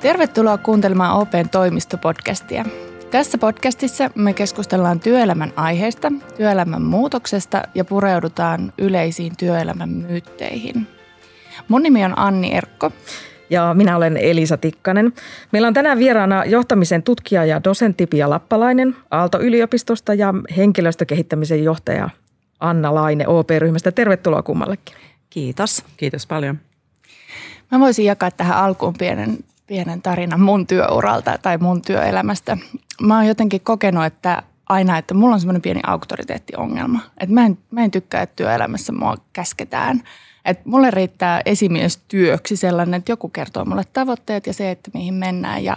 Tervetuloa kuuntelemaan Open toimistopodcastia. Tässä podcastissa me keskustellaan työelämän aiheista, työelämän muutoksesta ja pureudutaan yleisiin työelämän myytteihin. Mun nimi on Anni Erkko. Ja minä olen Elisa Tikkanen. Meillä on tänään vieraana johtamisen tutkija ja dosentti Pia Lappalainen Aalto-yliopistosta ja henkilöstökehittämisen johtaja Anna Laine OP-ryhmästä. Tervetuloa kummallekin. Kiitos. Kiitos paljon. Mä voisin jakaa tähän alkuun pienen pienen tarinan mun työuralta tai mun työelämästä. Mä oon jotenkin kokenut, että aina, että mulla on semmoinen pieni auktoriteettiongelma. Että mä en, mä en tykkää, että työelämässä mua käsketään. Että mulle riittää esimiestyöksi sellainen, että joku kertoo mulle tavoitteet ja se, että mihin mennään. Ja,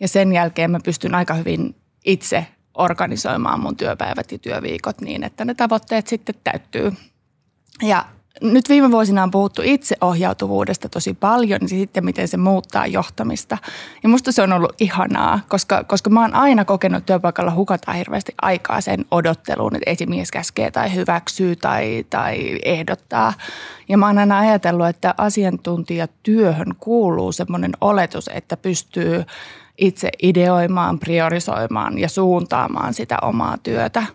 ja sen jälkeen mä pystyn aika hyvin itse organisoimaan mun työpäivät ja työviikot niin, että ne tavoitteet sitten täyttyy. Ja nyt viime vuosina on puhuttu itseohjautuvuudesta tosi paljon ja sitten miten se muuttaa johtamista. Ja musta se on ollut ihanaa, koska, koska mä oon aina kokenut työpaikalla hukata hirveästi aikaa sen odotteluun, että esimies käskee tai hyväksyy tai, tai ehdottaa. Ja mä oon aina ajatellut, että asiantuntijatyöhön kuuluu semmoinen oletus, että pystyy itse ideoimaan, priorisoimaan ja suuntaamaan sitä omaa työtä –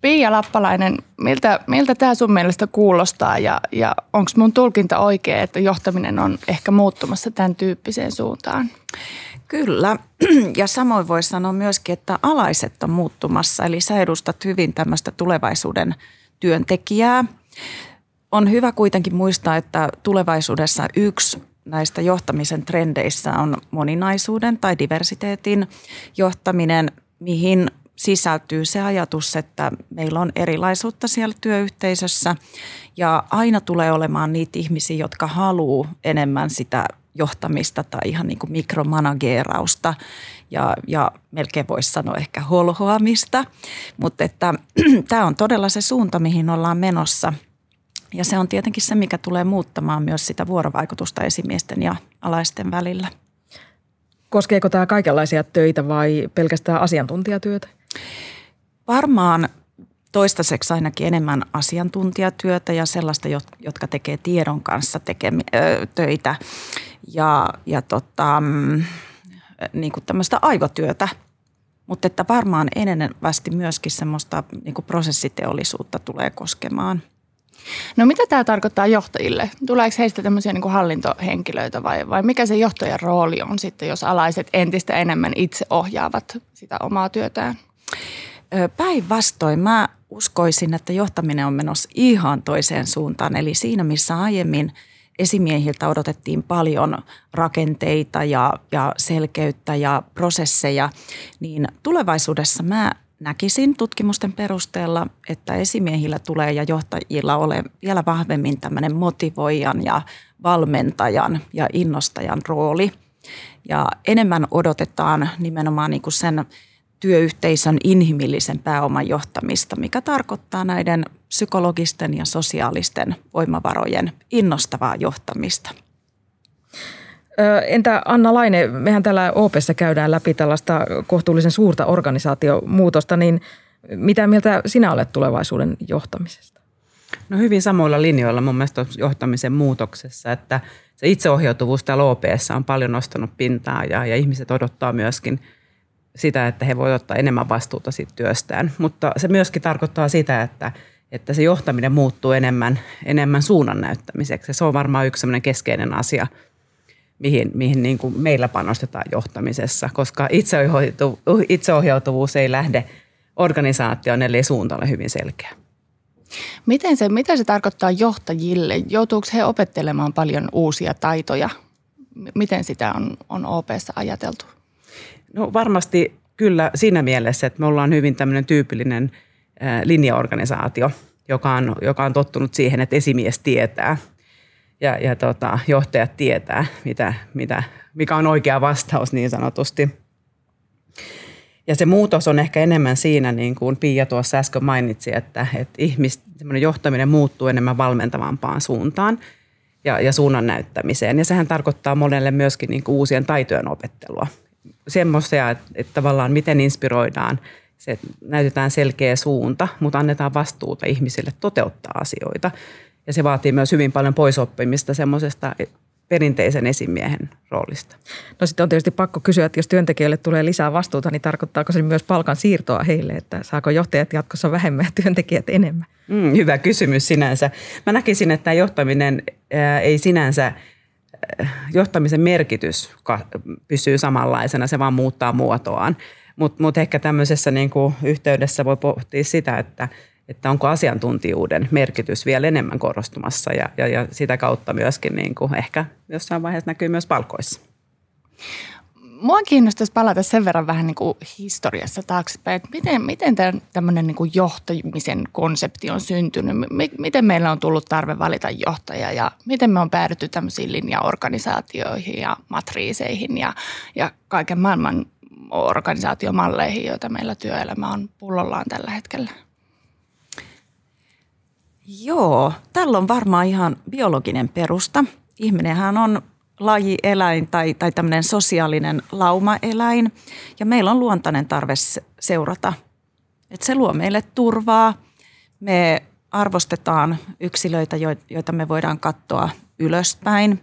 Pia Lappalainen, miltä, miltä tämä sun mielestä kuulostaa ja, ja onko mun tulkinta oikea, että johtaminen on ehkä muuttumassa tämän tyyppiseen suuntaan? Kyllä, ja samoin voisi sanoa myöskin, että alaiset on muuttumassa, eli sä edustat hyvin tämmöistä tulevaisuuden työntekijää. On hyvä kuitenkin muistaa, että tulevaisuudessa yksi näistä johtamisen trendeissä on moninaisuuden tai diversiteetin johtaminen, mihin sisältyy se ajatus, että meillä on erilaisuutta siellä työyhteisössä ja aina tulee olemaan niitä ihmisiä, jotka haluaa enemmän sitä johtamista tai ihan niin kuin mikromanageerausta ja, ja melkein voisi sanoa ehkä holhoamista. Mutta että tämä on todella se suunta, mihin ollaan menossa. Ja se on tietenkin se, mikä tulee muuttamaan myös sitä vuorovaikutusta esimiesten ja alaisten välillä. Koskeeko tämä kaikenlaisia töitä vai pelkästään asiantuntijatyötä? Varmaan toistaiseksi ainakin enemmän asiantuntijatyötä ja sellaista, jotka tekee tiedon kanssa tekemi, ö, töitä ja, ja tota, mm, niin kuin tämmöistä aivotyötä. Mutta että varmaan enenevästi myöskin semmoista niin kuin prosessiteollisuutta tulee koskemaan. No mitä tämä tarkoittaa johtajille? Tuleeko heistä tämmöisiä niin kuin hallintohenkilöitä vai, vai mikä se johtajan rooli on sitten, jos alaiset entistä enemmän itse ohjaavat sitä omaa työtään? Päinvastoin mä uskoisin, että johtaminen on menossa ihan toiseen suuntaan. Eli siinä, missä aiemmin esimiehiltä odotettiin paljon rakenteita ja, ja selkeyttä ja prosesseja, niin tulevaisuudessa mä näkisin tutkimusten perusteella, että esimiehillä tulee ja johtajilla ole vielä vahvemmin tämmöinen motivoijan ja valmentajan ja innostajan rooli. Ja enemmän odotetaan nimenomaan niin kuin sen työyhteisön inhimillisen pääoman johtamista, mikä tarkoittaa näiden psykologisten ja sosiaalisten voimavarojen innostavaa johtamista. Entä Anna Laine, mehän täällä OPessa käydään läpi tällaista kohtuullisen suurta organisaatiomuutosta, niin mitä mieltä sinä olet tulevaisuuden johtamisesta? No hyvin samoilla linjoilla mun mielestä johtamisen muutoksessa, että se itseohjautuvuus täällä OPssa on paljon nostanut pintaa ja, ja ihmiset odottaa myöskin – sitä, että he voivat ottaa enemmän vastuuta siitä työstään. Mutta se myöskin tarkoittaa sitä, että, että se johtaminen muuttuu enemmän, enemmän suunnan näyttämiseksi. Se on varmaan yksi keskeinen asia, mihin, mihin niin kuin meillä panostetaan johtamisessa, koska itseohjautuvuus ei lähde organisaatioon, ellei suunta ole hyvin selkeä. Miten se, mitä se tarkoittaa johtajille? Joutuuko he opettelemaan paljon uusia taitoja? Miten sitä on, on OPssa ajateltu? No varmasti kyllä siinä mielessä, että me ollaan hyvin tämmöinen tyypillinen linjaorganisaatio, joka on, joka on tottunut siihen, että esimies tietää ja, ja tota, johtajat tietää, mitä, mitä, mikä on oikea vastaus niin sanotusti. Ja se muutos on ehkä enemmän siinä, niin kuin Pia tuossa äsken mainitsi, että, että ihmis, johtaminen muuttuu enemmän valmentavampaan suuntaan ja, ja suunnan näyttämiseen. Ja sehän tarkoittaa monelle myöskin niin kuin uusien taitojen opettelua semmoisia, että, että tavallaan miten inspiroidaan, se näytetään selkeä suunta, mutta annetaan vastuuta ihmisille toteuttaa asioita. Ja se vaatii myös hyvin paljon poisoppimista semmoisesta perinteisen esimiehen roolista. No sitten on tietysti pakko kysyä, että jos työntekijöille tulee lisää vastuuta, niin tarkoittaako se myös palkan siirtoa heille, että saako johtajat jatkossa vähemmän ja työntekijät enemmän? Mm, hyvä kysymys sinänsä. Mä näkisin, että johtaminen ää, ei sinänsä, johtamisen merkitys pysyy samanlaisena, se vaan muuttaa muotoaan. Mutta mut ehkä tämmöisessä niinku yhteydessä voi pohtia sitä, että – että onko asiantuntijuuden merkitys vielä enemmän korostumassa ja, ja, ja sitä kautta myöskin niin kuin ehkä jossain vaiheessa näkyy myös palkoissa. Mua kiinnostaisi palata sen verran vähän niin kuin historiassa taaksepäin, että miten, miten tämmöinen niin kuin johtamisen konsepti on syntynyt, miten meillä on tullut tarve valita johtaja ja miten me on päädytty tämmöisiin linjaorganisaatioihin ja matriiseihin ja, ja kaiken maailman organisaatiomalleihin, joita meillä työelämä on pullollaan tällä hetkellä. Joo, tällä on varmaan ihan biologinen perusta. Ihminenhän on lajieläin tai, tai tämmöinen sosiaalinen laumaeläin ja meillä on luontainen tarve seurata. Et se luo meille turvaa. Me arvostetaan yksilöitä, joita me voidaan katsoa ylöspäin.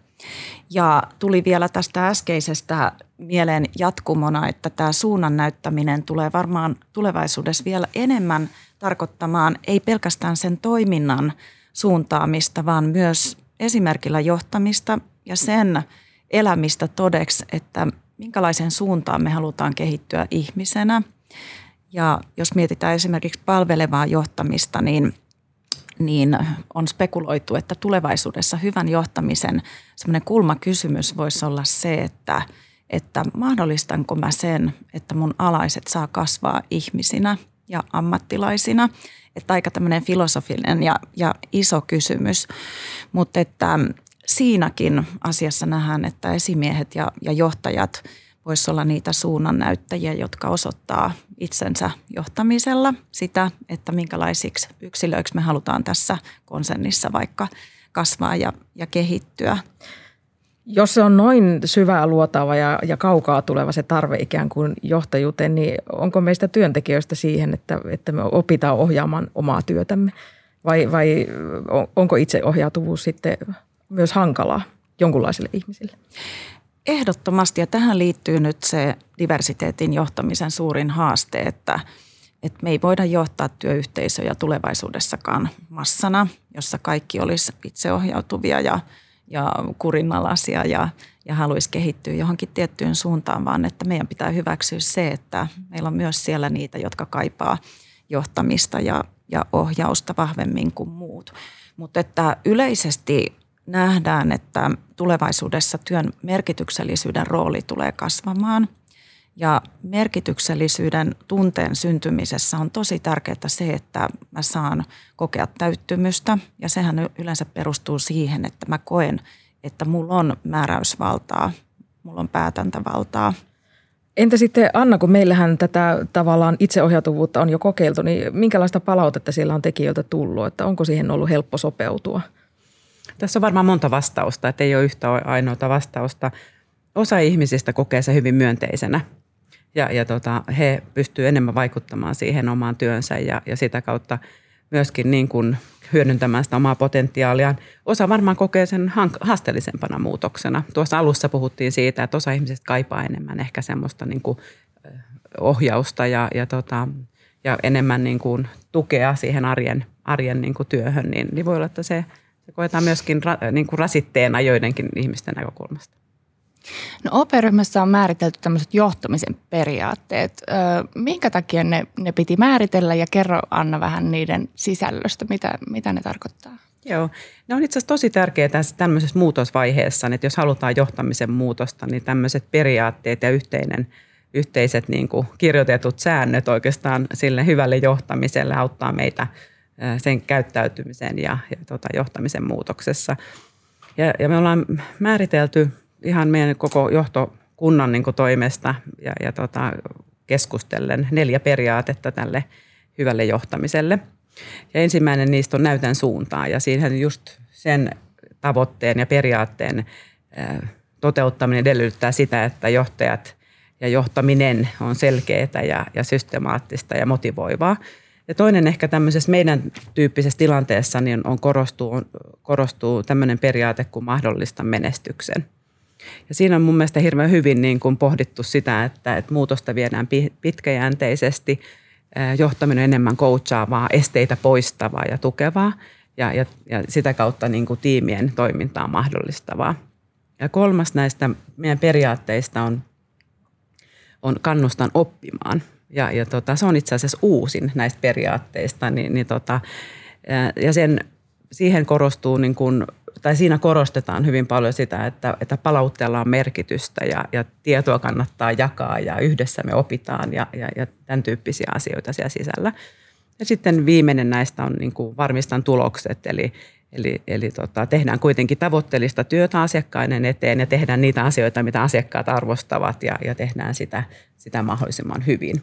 Ja tuli vielä tästä äskeisestä mieleen jatkumona, että tämä suunnan näyttäminen tulee varmaan tulevaisuudessa vielä enemmän tarkoittamaan ei pelkästään sen toiminnan suuntaamista, vaan myös esimerkillä johtamista ja sen elämistä todeksi, että minkälaisen suuntaan me halutaan kehittyä ihmisenä. Ja jos mietitään esimerkiksi palvelevaa johtamista, niin, niin on spekuloitu, että tulevaisuudessa hyvän johtamisen semmoinen kulmakysymys voisi olla se, että – että mahdollistanko mä sen, että mun alaiset saa kasvaa ihmisinä ja ammattilaisina. Että aika tämmöinen filosofinen ja, ja iso kysymys, mutta että siinäkin asiassa nähdään, että esimiehet ja, ja johtajat voisivat olla niitä suunnannäyttäjiä, jotka osoittaa itsensä johtamisella sitä, että minkälaisiksi yksilöiksi me halutaan tässä konsernissa vaikka kasvaa ja, ja kehittyä. Jos se on noin syvää luotava ja, ja kaukaa tuleva se tarve ikään kuin johtajuuteen, niin onko meistä työntekijöistä siihen, että, että me opitaan ohjaamaan omaa työtämme? Vai, vai onko itseohjautuvuus sitten myös hankalaa jonkunlaisille ihmisille? Ehdottomasti ja tähän liittyy nyt se diversiteetin johtamisen suurin haaste, että, että me ei voida johtaa työyhteisöjä tulevaisuudessakaan massana, jossa kaikki olisi itseohjautuvia ja – ja kurinalaisia ja, ja haluaisi kehittyä johonkin tiettyyn suuntaan, vaan että meidän pitää hyväksyä se, että meillä on myös siellä niitä, jotka kaipaa johtamista ja, ja ohjausta vahvemmin kuin muut. Mutta että yleisesti nähdään, että tulevaisuudessa työn merkityksellisyyden rooli tulee kasvamaan – ja merkityksellisyyden tunteen syntymisessä on tosi tärkeää se, että mä saan kokea täyttymystä. Ja sehän yleensä perustuu siihen, että mä koen, että mulla on määräysvaltaa, mulla on päätäntävaltaa. Entä sitten Anna, kun meillähän tätä tavallaan itseohjautuvuutta on jo kokeiltu, niin minkälaista palautetta siellä on tekijöiltä tullut, että onko siihen ollut helppo sopeutua? Tässä on varmaan monta vastausta, että ei ole yhtä ainoata vastausta. Osa ihmisistä kokee se hyvin myönteisenä ja, ja tota, he pystyvät enemmän vaikuttamaan siihen omaan työnsä ja, ja sitä kautta myöskin niin kuin hyödyntämään sitä omaa potentiaaliaan. Osa varmaan kokee sen haasteellisempana muutoksena. Tuossa alussa puhuttiin siitä, että osa ihmisistä kaipaa enemmän ehkä semmoista niin kuin ohjausta ja, ja, tota, ja enemmän niin kuin tukea siihen arjen, arjen niin kuin työhön, niin, niin voi olla, että se, se koetaan myöskin ra, niin kuin rasitteena joidenkin ihmisten näkökulmasta. No OP-ryhmässä on määritelty tämmöiset johtamisen periaatteet. Minkä takia ne, ne piti määritellä ja kerro Anna vähän niiden sisällöstä, mitä, mitä ne tarkoittaa? Joo, ne on itse asiassa tosi tärkeää tässä tämmöisessä muutosvaiheessa, että jos halutaan johtamisen muutosta, niin tämmöiset periaatteet ja yhteinen, yhteiset niin kuin kirjoitetut säännöt oikeastaan sille hyvälle johtamiselle auttaa meitä sen käyttäytymisen ja, ja tota, johtamisen muutoksessa. Ja, ja me ollaan määritelty ihan meidän koko johtokunnan niin toimesta ja, ja tota, keskustellen neljä periaatetta tälle hyvälle johtamiselle. Ja ensimmäinen niistä on näytän suuntaan ja siihen just sen tavoitteen ja periaatteen toteuttaminen edellyttää sitä, että johtajat ja johtaminen on selkeää ja, ja systemaattista ja motivoivaa. Ja toinen ehkä tämmöisessä meidän tyyppisessä tilanteessa niin on korostuu, on, korostuu tämmöinen periaate kuin mahdollista menestyksen. Ja siinä on mun mielestä hirveän hyvin niin kuin pohdittu sitä, että, että muutosta viedään pitkäjänteisesti, johtaminen enemmän coachaavaa, esteitä poistavaa ja tukevaa ja, ja, ja sitä kautta niin kuin tiimien toimintaa mahdollistavaa. Ja kolmas näistä meidän periaatteista on, on kannustan oppimaan. Ja, ja tota, se on itse asiassa uusin näistä periaatteista. Niin, niin tota, ja sen, siihen korostuu, niin kuin, tai siinä korostetaan hyvin paljon sitä, että, että palautteella on merkitystä ja, ja tietoa kannattaa jakaa ja yhdessä me opitaan ja, ja, ja tämän tyyppisiä asioita siellä sisällä. Ja sitten viimeinen näistä on niin kuin varmistan tulokset, eli, eli, eli tota, tehdään kuitenkin tavoitteellista työtä asiakkaiden eteen ja tehdään niitä asioita, mitä asiakkaat arvostavat ja, ja tehdään sitä, sitä mahdollisimman hyvin.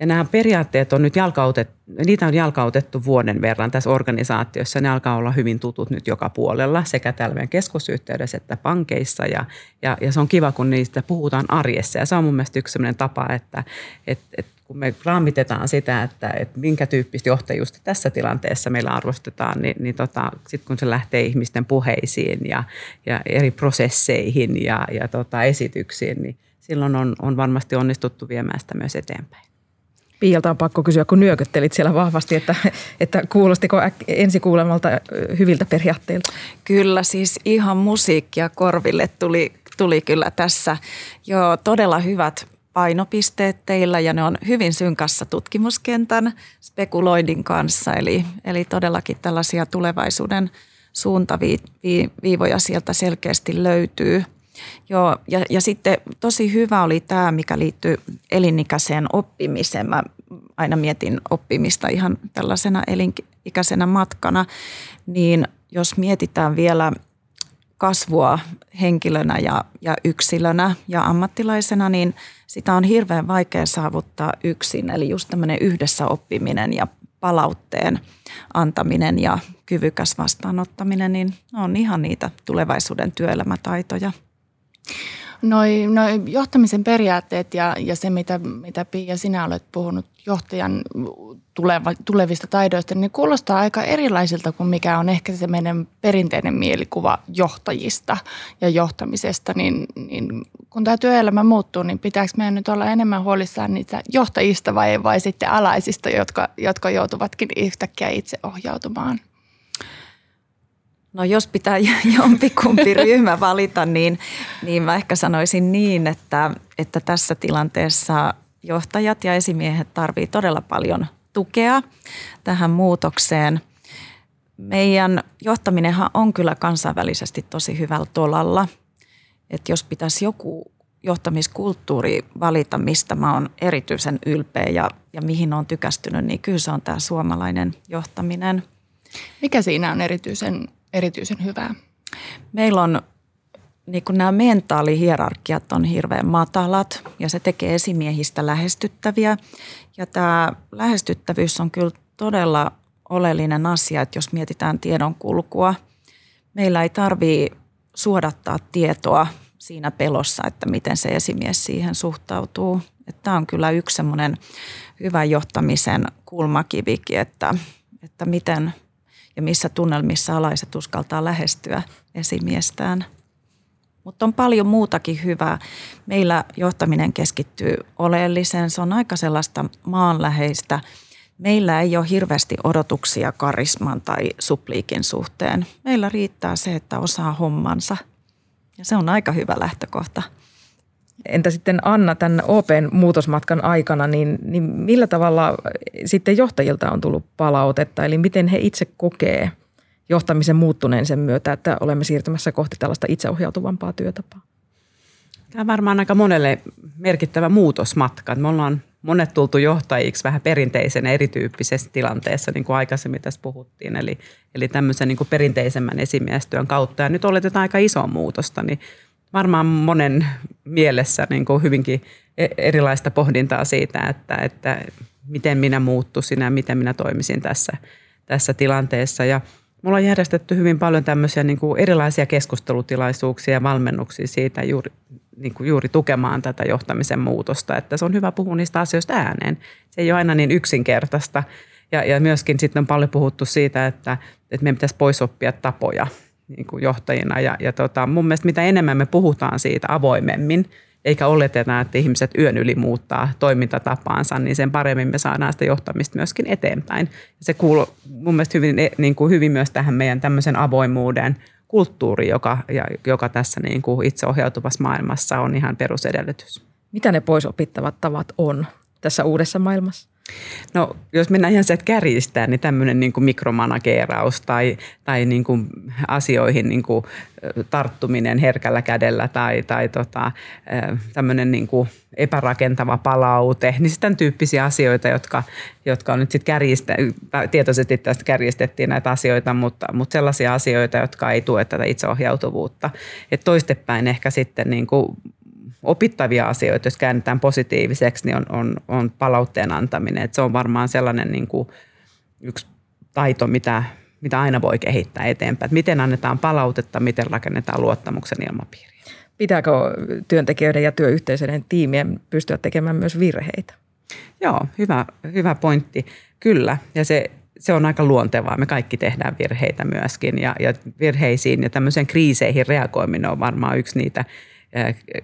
Ja nämä periaatteet on nyt jalkautettu, niitä on jalkautettu vuoden verran tässä organisaatiossa. Ne alkaa olla hyvin tutut nyt joka puolella, sekä täällä meidän keskusyhteydessä että pankeissa. Ja, ja, ja se on kiva, kun niistä puhutaan arjessa. Ja se on mun mielestä yksi sellainen tapa, että et, et kun me raamitetaan sitä, että, että minkä tyyppistä johtajuutta tässä tilanteessa meillä arvostetaan, niin, niin tota, sitten kun se lähtee ihmisten puheisiin ja, ja eri prosesseihin ja, ja tota, esityksiin, niin silloin on, on varmasti onnistuttu viemään sitä myös eteenpäin. Piialta on pakko kysyä, kun nyököttelit siellä vahvasti, että, että kuulostiko ensi kuulemalta hyviltä periaatteilta? Kyllä, siis ihan musiikkia korville tuli, tuli kyllä tässä. Joo, todella hyvät painopisteet teillä ja ne on hyvin synkassa tutkimuskentän spekuloidin kanssa. Eli, eli todellakin tällaisia tulevaisuuden suuntaviivoja sieltä selkeästi löytyy. Joo, ja, ja sitten tosi hyvä oli tämä, mikä liittyy elinikäiseen oppimiseen. Mä aina mietin oppimista ihan tällaisena elinikäisenä matkana, niin jos mietitään vielä kasvua henkilönä ja, ja yksilönä ja ammattilaisena, niin sitä on hirveän vaikea saavuttaa yksin. Eli just tämmöinen yhdessä oppiminen ja palautteen antaminen ja kyvykäs vastaanottaminen, niin on ihan niitä tulevaisuuden työelämätaitoja. Noi, noi johtamisen periaatteet ja, ja se, mitä, mitä Pia sinä olet puhunut johtajan tuleva, tulevista taidoista, niin kuulostaa aika erilaisilta kuin mikä on ehkä se meidän perinteinen mielikuva johtajista ja johtamisesta. Niin, niin kun tämä työelämä muuttuu, niin pitääkö meidän nyt olla enemmän huolissaan niitä johtajista vai, vai sitten alaisista, jotka, jotka joutuvatkin yhtäkkiä itse ohjautumaan? No jos pitää jompikumpi ryhmä valita, niin, niin mä ehkä sanoisin niin, että, että tässä tilanteessa johtajat ja esimiehet tarvii todella paljon tukea tähän muutokseen. Meidän johtaminenhan on kyllä kansainvälisesti tosi hyvällä tolalla. Että jos pitäisi joku johtamiskulttuuri valita, mistä mä oon erityisen ylpeä ja, ja mihin on tykästynyt, niin kyllä se on tämä suomalainen johtaminen. Mikä siinä on erityisen erityisen hyvää? Meillä on niin kuin nämä mentaalihierarkiat on hirveän matalat ja se tekee esimiehistä lähestyttäviä. Ja tämä lähestyttävyys on kyllä todella oleellinen asia, että jos mietitään tiedon kulkua. Meillä ei tarvii suodattaa tietoa siinä pelossa, että miten se esimies siihen suhtautuu. Tämä on kyllä yksi semmoinen hyvä johtamisen kulmakivikin, että, että miten ja missä tunnelmissa alaiset uskaltaa lähestyä esimiestään. Mutta on paljon muutakin hyvää. Meillä johtaminen keskittyy oleelliseen. Se on aika sellaista maanläheistä. Meillä ei ole hirveästi odotuksia karisman tai supliikin suhteen. Meillä riittää se, että osaa hommansa. Ja se on aika hyvä lähtökohta. Entä sitten Anna tämän Open muutosmatkan aikana, niin, niin millä tavalla sitten johtajilta on tullut palautetta? Eli miten he itse kokee johtamisen muuttuneen sen myötä, että olemme siirtymässä kohti tällaista itseohjautuvampaa työtapaa? Tämä on varmaan aika monelle merkittävä muutosmatka. Me ollaan monet tultu johtajiksi vähän perinteisen erityyppisessä tilanteessa, niin kuin aikaisemmin tässä puhuttiin, eli, eli tämmöisen niin kuin perinteisemmän esimiestyön kautta. Ja nyt oletetaan aika isoa muutosta, niin varmaan monen mielessä niin kuin hyvinkin e- erilaista pohdintaa siitä, että, että miten minä muuttuisin ja miten minä toimisin tässä, tässä tilanteessa. Ja mulla on järjestetty hyvin paljon tämmöisiä niin kuin erilaisia keskustelutilaisuuksia ja valmennuksia siitä juuri, niin kuin juuri tukemaan tätä johtamisen muutosta, että se on hyvä puhua niistä asioista ääneen. Se ei ole aina niin yksinkertaista. Ja, ja myöskin sitten on paljon puhuttu siitä, että, että meidän pitäisi pois oppia tapoja niin kuin johtajina. Ja, ja tota, mun mielestä mitä enemmän me puhutaan siitä avoimemmin, eikä oleteta, että ihmiset yön yli muuttaa toimintatapaansa, niin sen paremmin me saadaan sitä johtamista myöskin eteenpäin. Se kuuluu mun mielestä hyvin, niin kuin hyvin myös tähän meidän tämmöisen avoimuuden kulttuuri, joka, joka tässä niin kuin itseohjautuvassa maailmassa on ihan perusedellytys. Mitä ne pois opittavat tavat on tässä uudessa maailmassa? No jos mennään ihan se, että kärjistää, niin tämmöinen niin kuin mikromanageeraus tai, tai niin kuin asioihin niin kuin tarttuminen herkällä kädellä tai, tai tota, tämmöinen niin kuin epärakentava palaute, niin sitten tyyppisiä asioita, jotka, jotka on nyt sitten kärjistä, tietoisesti tästä kärjistettiin näitä asioita, mutta, mutta sellaisia asioita, jotka ei tue tätä itseohjautuvuutta. Että toistepäin ehkä sitten niin kuin opittavia asioita, jos käännetään positiiviseksi, niin on, on, on palautteen antaminen. Et se on varmaan sellainen niin kuin yksi taito, mitä, mitä aina voi kehittää eteenpäin. Et miten annetaan palautetta, miten rakennetaan luottamuksen ilmapiiriä. Pitääkö työntekijöiden ja työyhteisöiden tiimien pystyä tekemään myös virheitä? Joo, hyvä, hyvä pointti. Kyllä, ja se, se on aika luontevaa. Me kaikki tehdään virheitä myöskin, ja, ja virheisiin ja tämmöiseen kriiseihin reagoiminen on varmaan yksi niitä –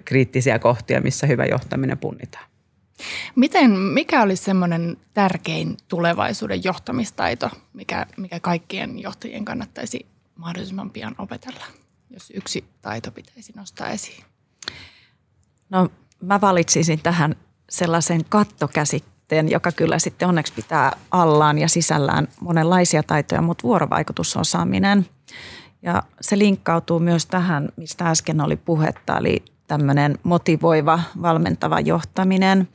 kriittisiä kohtia, missä hyvä johtaminen punnitaan. Miten, mikä olisi semmoinen tärkein tulevaisuuden johtamistaito, mikä, mikä kaikkien johtajien kannattaisi mahdollisimman pian opetella, jos yksi taito pitäisi nostaa esiin? No mä valitsisin tähän sellaisen kattokäsitteen, joka kyllä sitten onneksi pitää allaan ja sisällään monenlaisia taitoja, mutta vuorovaikutusosaaminen – ja se linkkautuu myös tähän, mistä äsken oli puhetta, eli tämmöinen motivoiva, valmentava johtaminen,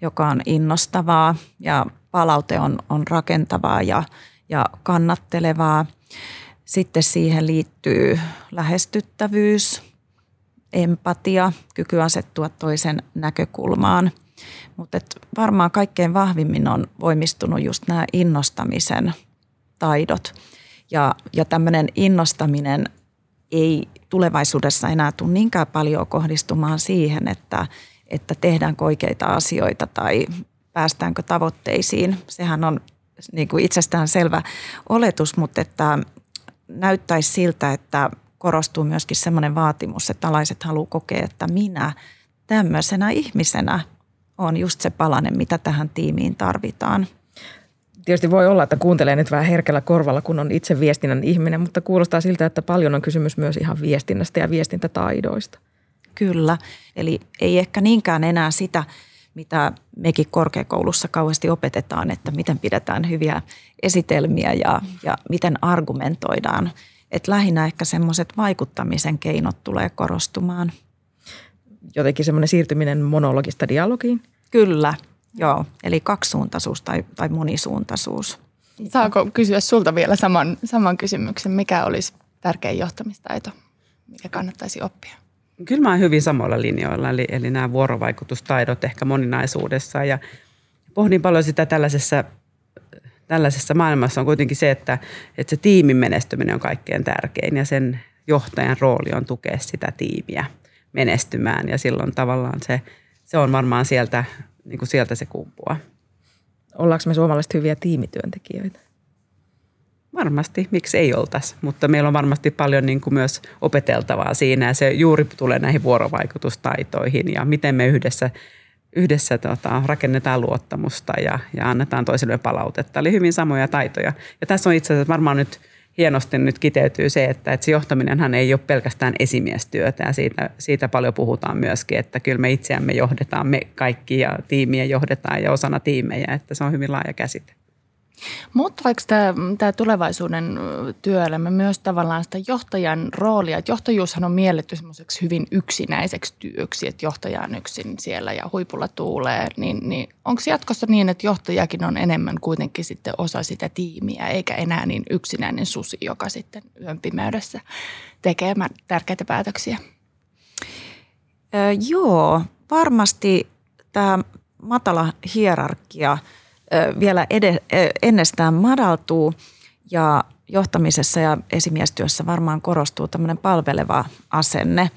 joka on innostavaa ja palaute on, on rakentavaa ja, ja kannattelevaa. Sitten siihen liittyy lähestyttävyys, empatia, kyky asettua toisen näkökulmaan. Mutta varmaan kaikkein vahvimmin on voimistunut just nämä innostamisen taidot – ja, ja tämmöinen innostaminen ei tulevaisuudessa enää tule niinkään paljon kohdistumaan siihen, että, että tehdäänkö oikeita asioita tai päästäänkö tavoitteisiin. Sehän on niin kuin itsestään selvä oletus, mutta että näyttäisi siltä, että korostuu myöskin semmoinen vaatimus, että alaiset haluaa kokea, että minä tämmöisenä ihmisenä on just se palanen, mitä tähän tiimiin tarvitaan tietysti voi olla, että kuuntelee nyt vähän herkällä korvalla, kun on itse viestinnän ihminen, mutta kuulostaa siltä, että paljon on kysymys myös ihan viestinnästä ja viestintätaidoista. Kyllä, eli ei ehkä niinkään enää sitä, mitä mekin korkeakoulussa kauheasti opetetaan, että miten pidetään hyviä esitelmiä ja, ja miten argumentoidaan. Että lähinnä ehkä semmoiset vaikuttamisen keinot tulee korostumaan. Jotenkin semmoinen siirtyminen monologista dialogiin? Kyllä, Joo, eli kaksisuuntaisuus tai, tai monisuuntaisuus. Saako kysyä sulta vielä saman, saman kysymyksen? Mikä olisi tärkein johtamistaito, mikä kannattaisi oppia? Kyllä mä olen hyvin samoilla linjoilla, eli, eli nämä vuorovaikutustaidot ehkä moninaisuudessa. Ja pohdin paljon sitä tällaisessa, tällaisessa maailmassa on kuitenkin se, että, että se tiimin menestyminen on kaikkein tärkein ja sen johtajan rooli on tukea sitä tiimiä menestymään ja silloin tavallaan se, se on varmaan sieltä niin kuin sieltä se kumpuaa. Ollaanko me suomalaiset hyviä tiimityöntekijöitä? Varmasti, miksi ei oltaisi, mutta meillä on varmasti paljon niin kuin myös opeteltavaa siinä ja se juuri tulee näihin vuorovaikutustaitoihin ja miten me yhdessä, yhdessä tota, rakennetaan luottamusta ja, ja annetaan toisille palautetta. Eli hyvin samoja taitoja. Ja tässä on itse asiassa varmaan nyt hienosti nyt kiteytyy se, että, että se johtaminenhan ei ole pelkästään esimiestyötä ja siitä, siitä paljon puhutaan myöskin, että kyllä me itseämme johdetaan, me kaikki ja tiimiä johdetaan ja osana tiimejä, että se on hyvin laaja käsite. Muuttaako tämä, tämä tulevaisuuden työelämä myös tavallaan sitä johtajan roolia? Että johtajuushan on mielletty semmoiseksi hyvin yksinäiseksi työksi, että johtaja on yksin siellä ja huipulla tuulee. Niin, niin onko jatkossa niin, että johtajakin on enemmän kuitenkin sitten osa sitä tiimiä, eikä enää niin yksinäinen susi, joka sitten yön pimeydessä tekee tärkeitä päätöksiä? Öö, joo, varmasti tämä matala hierarkia – vielä ed- ennestään madaltuu ja johtamisessa ja esimiestyössä varmaan korostuu tämmöinen palveleva asenne.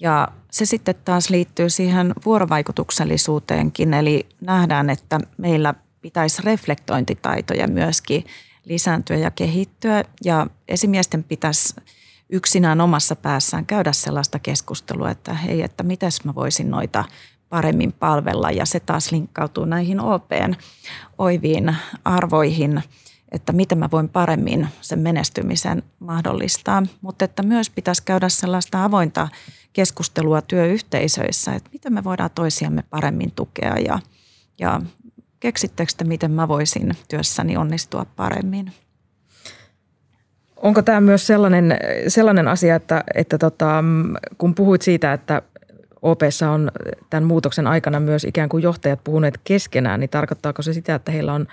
Ja se sitten taas liittyy siihen vuorovaikutuksellisuuteenkin, eli nähdään, että meillä pitäisi reflektointitaitoja myöskin lisääntyä ja kehittyä. Ja esimiesten pitäisi yksinään omassa päässään käydä sellaista keskustelua, että hei, että mitäs mä voisin noita paremmin palvella. Ja se taas linkkautuu näihin OPn oiviin arvoihin, että miten mä voin paremmin sen menestymisen mahdollistaa. Mutta että myös pitäisi käydä sellaista avointa keskustelua työyhteisöissä, että miten me voidaan toisiamme paremmin tukea ja, ja keksittekö te, miten mä voisin työssäni onnistua paremmin? Onko tämä myös sellainen, sellainen asia, että, että tota, kun puhuit siitä, että OPssa on tämän muutoksen aikana myös ikään kuin johtajat puhuneet keskenään, niin tarkoittaako se sitä, että heillä on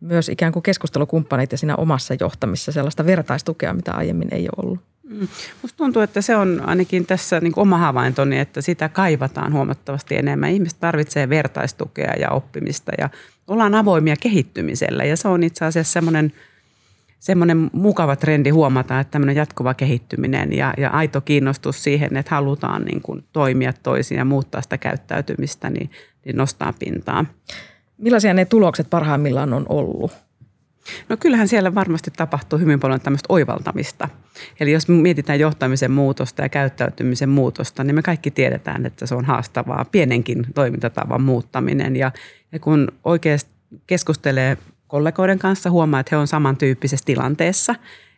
myös ikään kuin keskustelukumppaneita siinä omassa johtamissa sellaista vertaistukea, mitä aiemmin ei ole ollut? Mm. Musta tuntuu, että se on ainakin tässä niin oma havaintoni, että sitä kaivataan huomattavasti enemmän. Ihmiset tarvitsee vertaistukea ja oppimista ja ollaan avoimia kehittymisellä ja se on itse asiassa semmoinen – semmoinen mukava trendi huomata, että tämmöinen jatkuva kehittyminen ja, ja aito kiinnostus siihen, että halutaan niin kuin toimia toisin ja muuttaa sitä käyttäytymistä, niin, niin nostaa pintaa. Millaisia ne tulokset parhaimmillaan on ollut? No kyllähän siellä varmasti tapahtuu hyvin paljon tämmöistä oivaltamista. Eli jos mietitään johtamisen muutosta ja käyttäytymisen muutosta, niin me kaikki tiedetään, että se on haastavaa, pienenkin toimintatavan muuttaminen. Ja, ja kun oikeasti keskustelee kollegoiden kanssa, huomaa, että he on samantyyppisessä tilanteessa.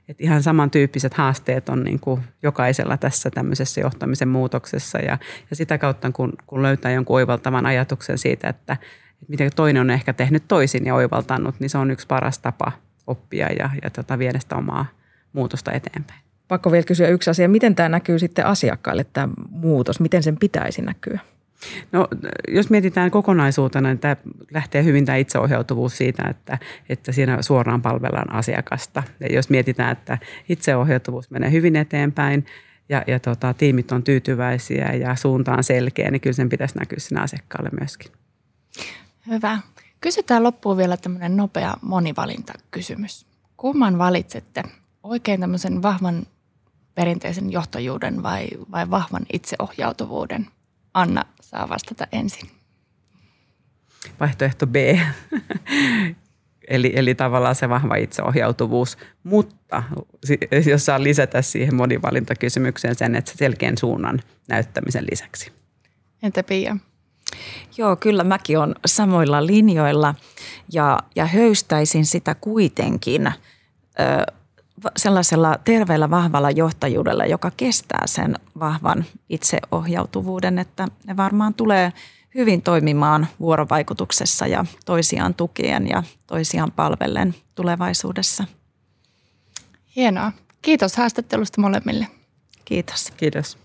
Että ihan samantyyppiset haasteet on niin kuin jokaisella tässä tämmöisessä johtamisen muutoksessa. Ja, ja sitä kautta, kun, kun löytää jonkun oivaltavan ajatuksen siitä, että, että miten toinen on ehkä tehnyt toisin ja oivaltanut, niin se on yksi paras tapa oppia ja, ja tota, viedä sitä omaa muutosta eteenpäin. Pakko vielä kysyä yksi asia. Miten tämä näkyy sitten asiakkaille, tämä muutos? Miten sen pitäisi näkyä? No, jos mietitään kokonaisuutena, niin tämä lähtee hyvin tämä itseohjautuvuus siitä, että, että siinä suoraan palvellaan asiakasta. Ja jos mietitään, että itseohjautuvuus menee hyvin eteenpäin ja, ja tota, tiimit on tyytyväisiä ja suunta on selkeä, niin kyllä sen pitäisi näkyä sinä asiakkaalle myöskin. Hyvä. Kysytään loppuun vielä tämmöinen nopea monivalintakysymys. Kumman valitsette? Oikein tämmöisen vahvan perinteisen johtajuuden vai, vai vahvan itseohjautuvuuden? Anna saa vastata ensin. Vaihtoehto B. eli, eli tavallaan se vahva itseohjautuvuus, mutta jos saa lisätä siihen monivalintakysymykseen sen, että selkeän suunnan näyttämisen lisäksi. Entä Pia? Joo, kyllä mäkin olen samoilla linjoilla ja, ja höystäisin sitä kuitenkin ö, sellaisella terveellä vahvalla johtajuudella, joka kestää sen vahvan itseohjautuvuuden, että ne varmaan tulee hyvin toimimaan vuorovaikutuksessa ja toisiaan tukien ja toisiaan palvellen tulevaisuudessa. Hienoa. Kiitos haastattelusta molemmille. Kiitos. Kiitos.